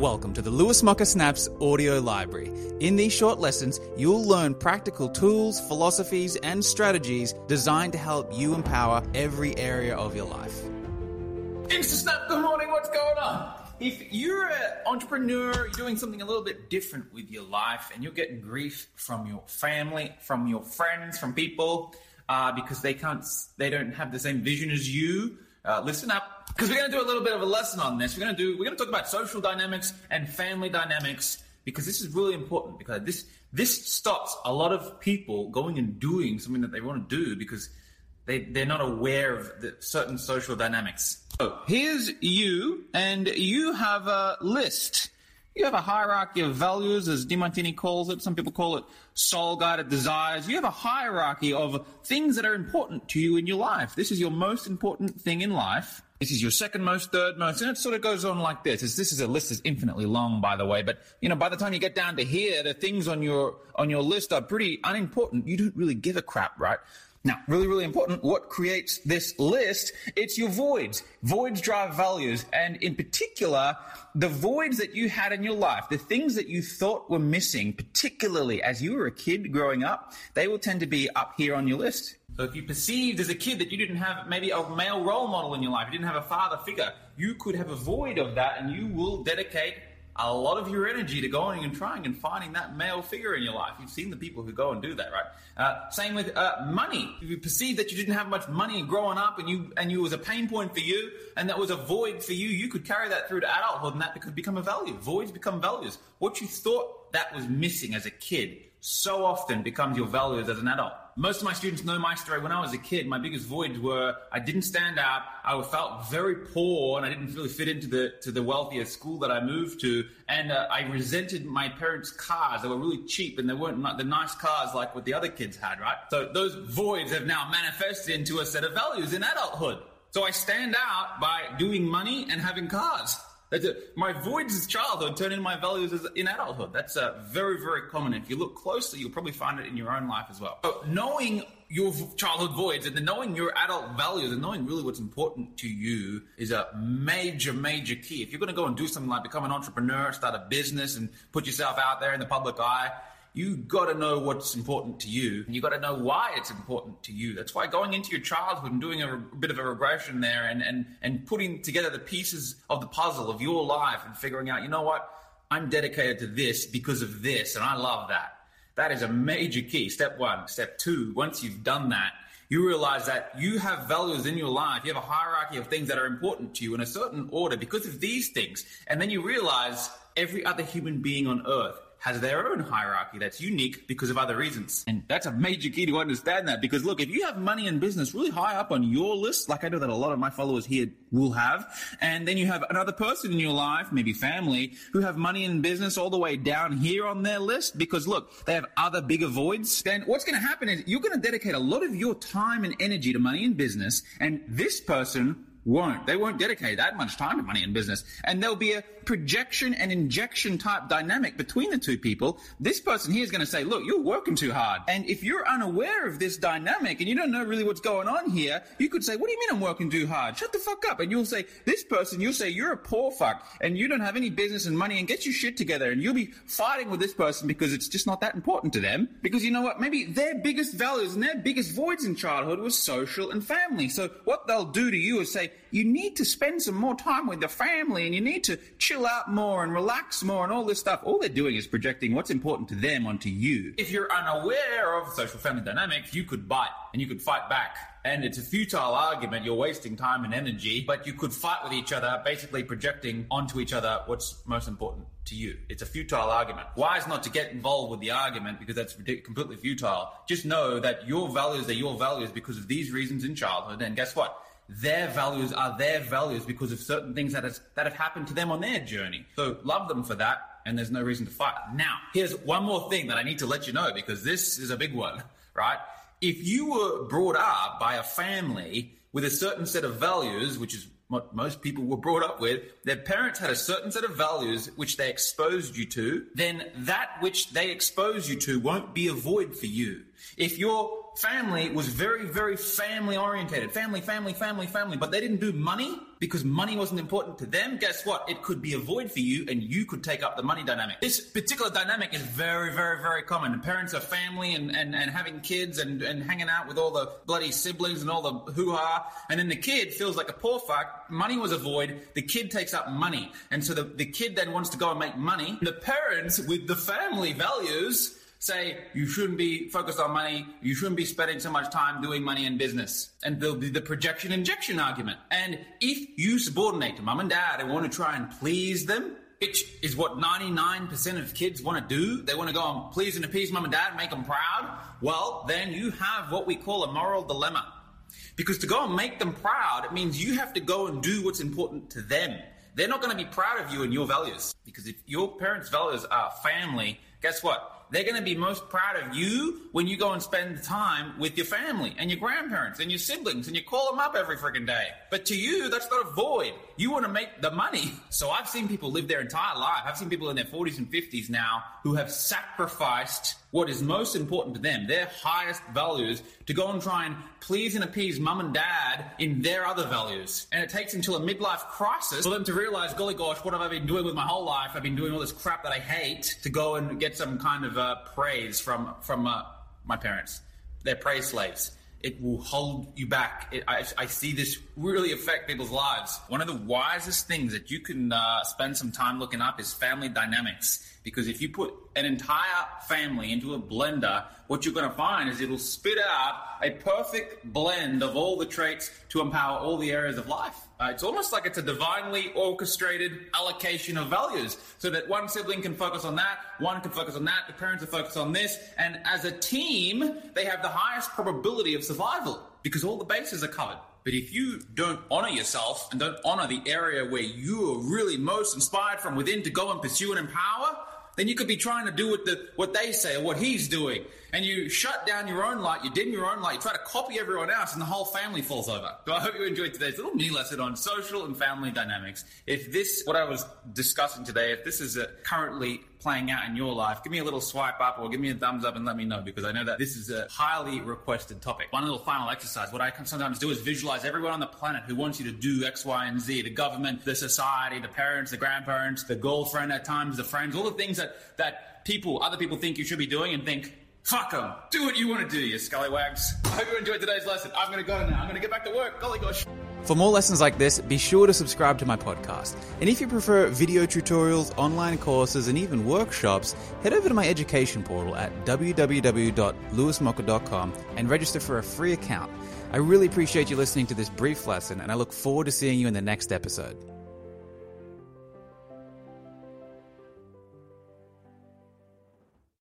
Welcome to the Lewis Mocker Snaps audio library. In these short lessons, you'll learn practical tools, philosophies, and strategies designed to help you empower every area of your life. InstaSnap, good morning, what's going on? If you're an entrepreneur, you're doing something a little bit different with your life, and you're getting grief from your family, from your friends, from people, uh, because they can't, they don't have the same vision as you, uh, listen up, because we're going to do a little bit of a lesson on this. We're going to do, we're going to talk about social dynamics and family dynamics, because this is really important. Because this, this stops a lot of people going and doing something that they want to do because they, they're not aware of the certain social dynamics. So here's you, and you have a list. You have a hierarchy of values, as Demartini calls it. Some people call it soul guided desires. You have a hierarchy of things that are important to you in your life. This is your most important thing in life. This is your second most, third most, and it sort of goes on like this. this is a list is infinitely long, by the way. But you know, by the time you get down to here, the things on your on your list are pretty unimportant. You don't really give a crap, right? Now, really, really important, what creates this list? It's your voids. Voids drive values, and in particular, the voids that you had in your life, the things that you thought were missing, particularly as you were a kid growing up, they will tend to be up here on your list. So if you perceived as a kid that you didn't have maybe a male role model in your life, you didn't have a father figure, you could have a void of that, and you will dedicate a lot of your energy to going and trying and finding that male figure in your life. You've seen the people who go and do that, right? Uh, same with uh, money. If you perceive that you didn't have much money growing up, and you and you was a pain point for you, and that was a void for you, you could carry that through to adulthood, and that could become a value. Voids become values. What you thought that was missing as a kid so often becomes your values as an adult. Most of my students know my story. When I was a kid, my biggest voids were I didn't stand out. I felt very poor, and I didn't really fit into the to the wealthier school that I moved to. And uh, I resented my parents' cars. They were really cheap, and they weren't the nice cars like what the other kids had. Right. So those voids have now manifested into a set of values in adulthood. So I stand out by doing money and having cars. That's. My voids as childhood turn into my values as in adulthood. That's uh, very, very common. If you look closely, you'll probably find it in your own life as well. So knowing your childhood voids and then knowing your adult values and knowing really what's important to you is a major, major key. If you're going to go and do something like become an entrepreneur, start a business, and put yourself out there in the public eye, you got to know what's important to you and you got to know why it's important to you. That's why going into your childhood and doing a, a, bit of a regression there and, and and putting together the pieces of the puzzle of your life and figuring out you know what? I'm dedicated to this because of this and i love that. That is a major key. Step one. Step two once you've done that you realize that you have values in your life. You have a hierarchy of things that are important to you in a certain order because of these things. And then you realize every other human being on earth has their own hierarchy that's unique because of other reasons. And that's a major key to understand that because look, if you have money and business really high up on your list, like I know that a lot of my followers here will have, and then you have another person in your life, maybe family, who have money and business all the way down here on their list because look, they have other bigger voids, then what's going to happen is you're going to dedicate a lot of your time and energy to money and business, and this person won't. They won't dedicate that much time to money in business. And there'll be a projection and injection type dynamic between the two people. This person here is going to say, look, you're working too hard. And if you're unaware of this dynamic and you don't know really what's going on here, you could say, what do you mean I'm working too hard? Shut the fuck up. And you'll say, this person, you'll say, you're a poor fuck and you don't have any business and money and get your shit together. And you'll be fighting with this person because it's just not that important to them. Because you know what? Maybe their biggest values and their biggest voids in childhood was social and family. So what they'll do to you is say, you need to spend some more time with the family and you need to chill out more and relax more and all this stuff. All they're doing is projecting what's important to them onto you. If you're unaware of social family dynamics, you could bite and you could fight back. And it's a futile argument. You're wasting time and energy, but you could fight with each other, basically projecting onto each other what's most important to you. It's a futile argument. Wise not to get involved with the argument because that's completely futile. Just know that your values are your values because of these reasons in childhood. And guess what? Their values are their values because of certain things that, has, that have happened to them on their journey. So love them for that, and there's no reason to fight. Now, here's one more thing that I need to let you know because this is a big one, right? If you were brought up by a family with a certain set of values, which is what most people were brought up with, their parents had a certain set of values which they exposed you to, then that which they expose you to won't be a void for you. If your family was very, very family orientated. Family, family, family, family. But they didn't do money because money wasn't important to them. Guess what? It could be a void for you and you could take up the money dynamic. This particular dynamic is very, very, very common. Parents are family and, and, and having kids and, and hanging out with all the bloody siblings and all the hoo ha. And then the kid feels like a poor fuck. Money was a void. The kid takes up money. And so the, the kid then wants to go and make money. The parents with the family values say you shouldn't be focused on money, you shouldn't be spending so much time doing money and business. And there'll be the projection injection argument. And if you subordinate to mum and dad and want to try and please them, which is what 99% of kids want to do. They want to go and please and appease mum and dad, make them proud. Well, then you have what we call a moral dilemma. Because to go and make them proud, it means you have to go and do what's important to them. They're not going to be proud of you and your values. Because if your parents' values are family, guess what? They're going to be most proud of you when you go and spend the time with your family and your grandparents and your siblings and you call them up every freaking day. But to you, that's not a void. You want to make the money. So I've seen people live their entire life. I've seen people in their 40s and 50s now who have sacrificed what is most important to them, their highest values, to go and try and please and appease mum and dad in their other values. And it takes until a midlife crisis for them to realize, golly gosh, what have I been doing with my whole life? I've been doing all this crap that I hate to go and get some kind of uh, praise from from uh, my parents. They're praise slaves. It will hold you back. It, I, I, see this really affect people's lives. One of the wisest things that you can uh, spend some time looking up is family dynamics. Because if you put an entire family into a blender, what you're going to find is it'll spit out a perfect blend of all the traits to empower all the areas of life. Uh, it's almost like it's a divinely orchestrated allocation of values so that one sibling can focus on that, one can focus on that, the parents are focused on this, and as a team, they have the highest probability of survival because all the bases are covered. But if you don't honor yourself and don't honor the area where you are really most inspired from within to go and pursue and empower, then you could be trying to do what the what they say or what he's doing, and you shut down your own light. You dim your own light. You try to copy everyone else, and the whole family falls over. So I hope you enjoyed today's little mini lesson on social and family dynamics. If this, what I was discussing today, if this is currently playing out in your life, give me a little swipe up or give me a thumbs up and let me know because I know that this is a highly requested topic. One little final exercise. What I can sometimes do is visualize everyone on the planet who wants you to do X, Y, and Z. The government, the society, the parents, the grandparents, the girlfriend at times, the friends, all the things that, that people, other people think you should be doing and think, Fuck them. Do what you want to do, you scallywags. I hope you enjoyed today's lesson. I'm going to go now. I'm going to get back to work. Golly gosh. For more lessons like this, be sure to subscribe to my podcast. And if you prefer video tutorials, online courses, and even workshops, head over to my education portal at www.lewismocker.com and register for a free account. I really appreciate you listening to this brief lesson, and I look forward to seeing you in the next episode.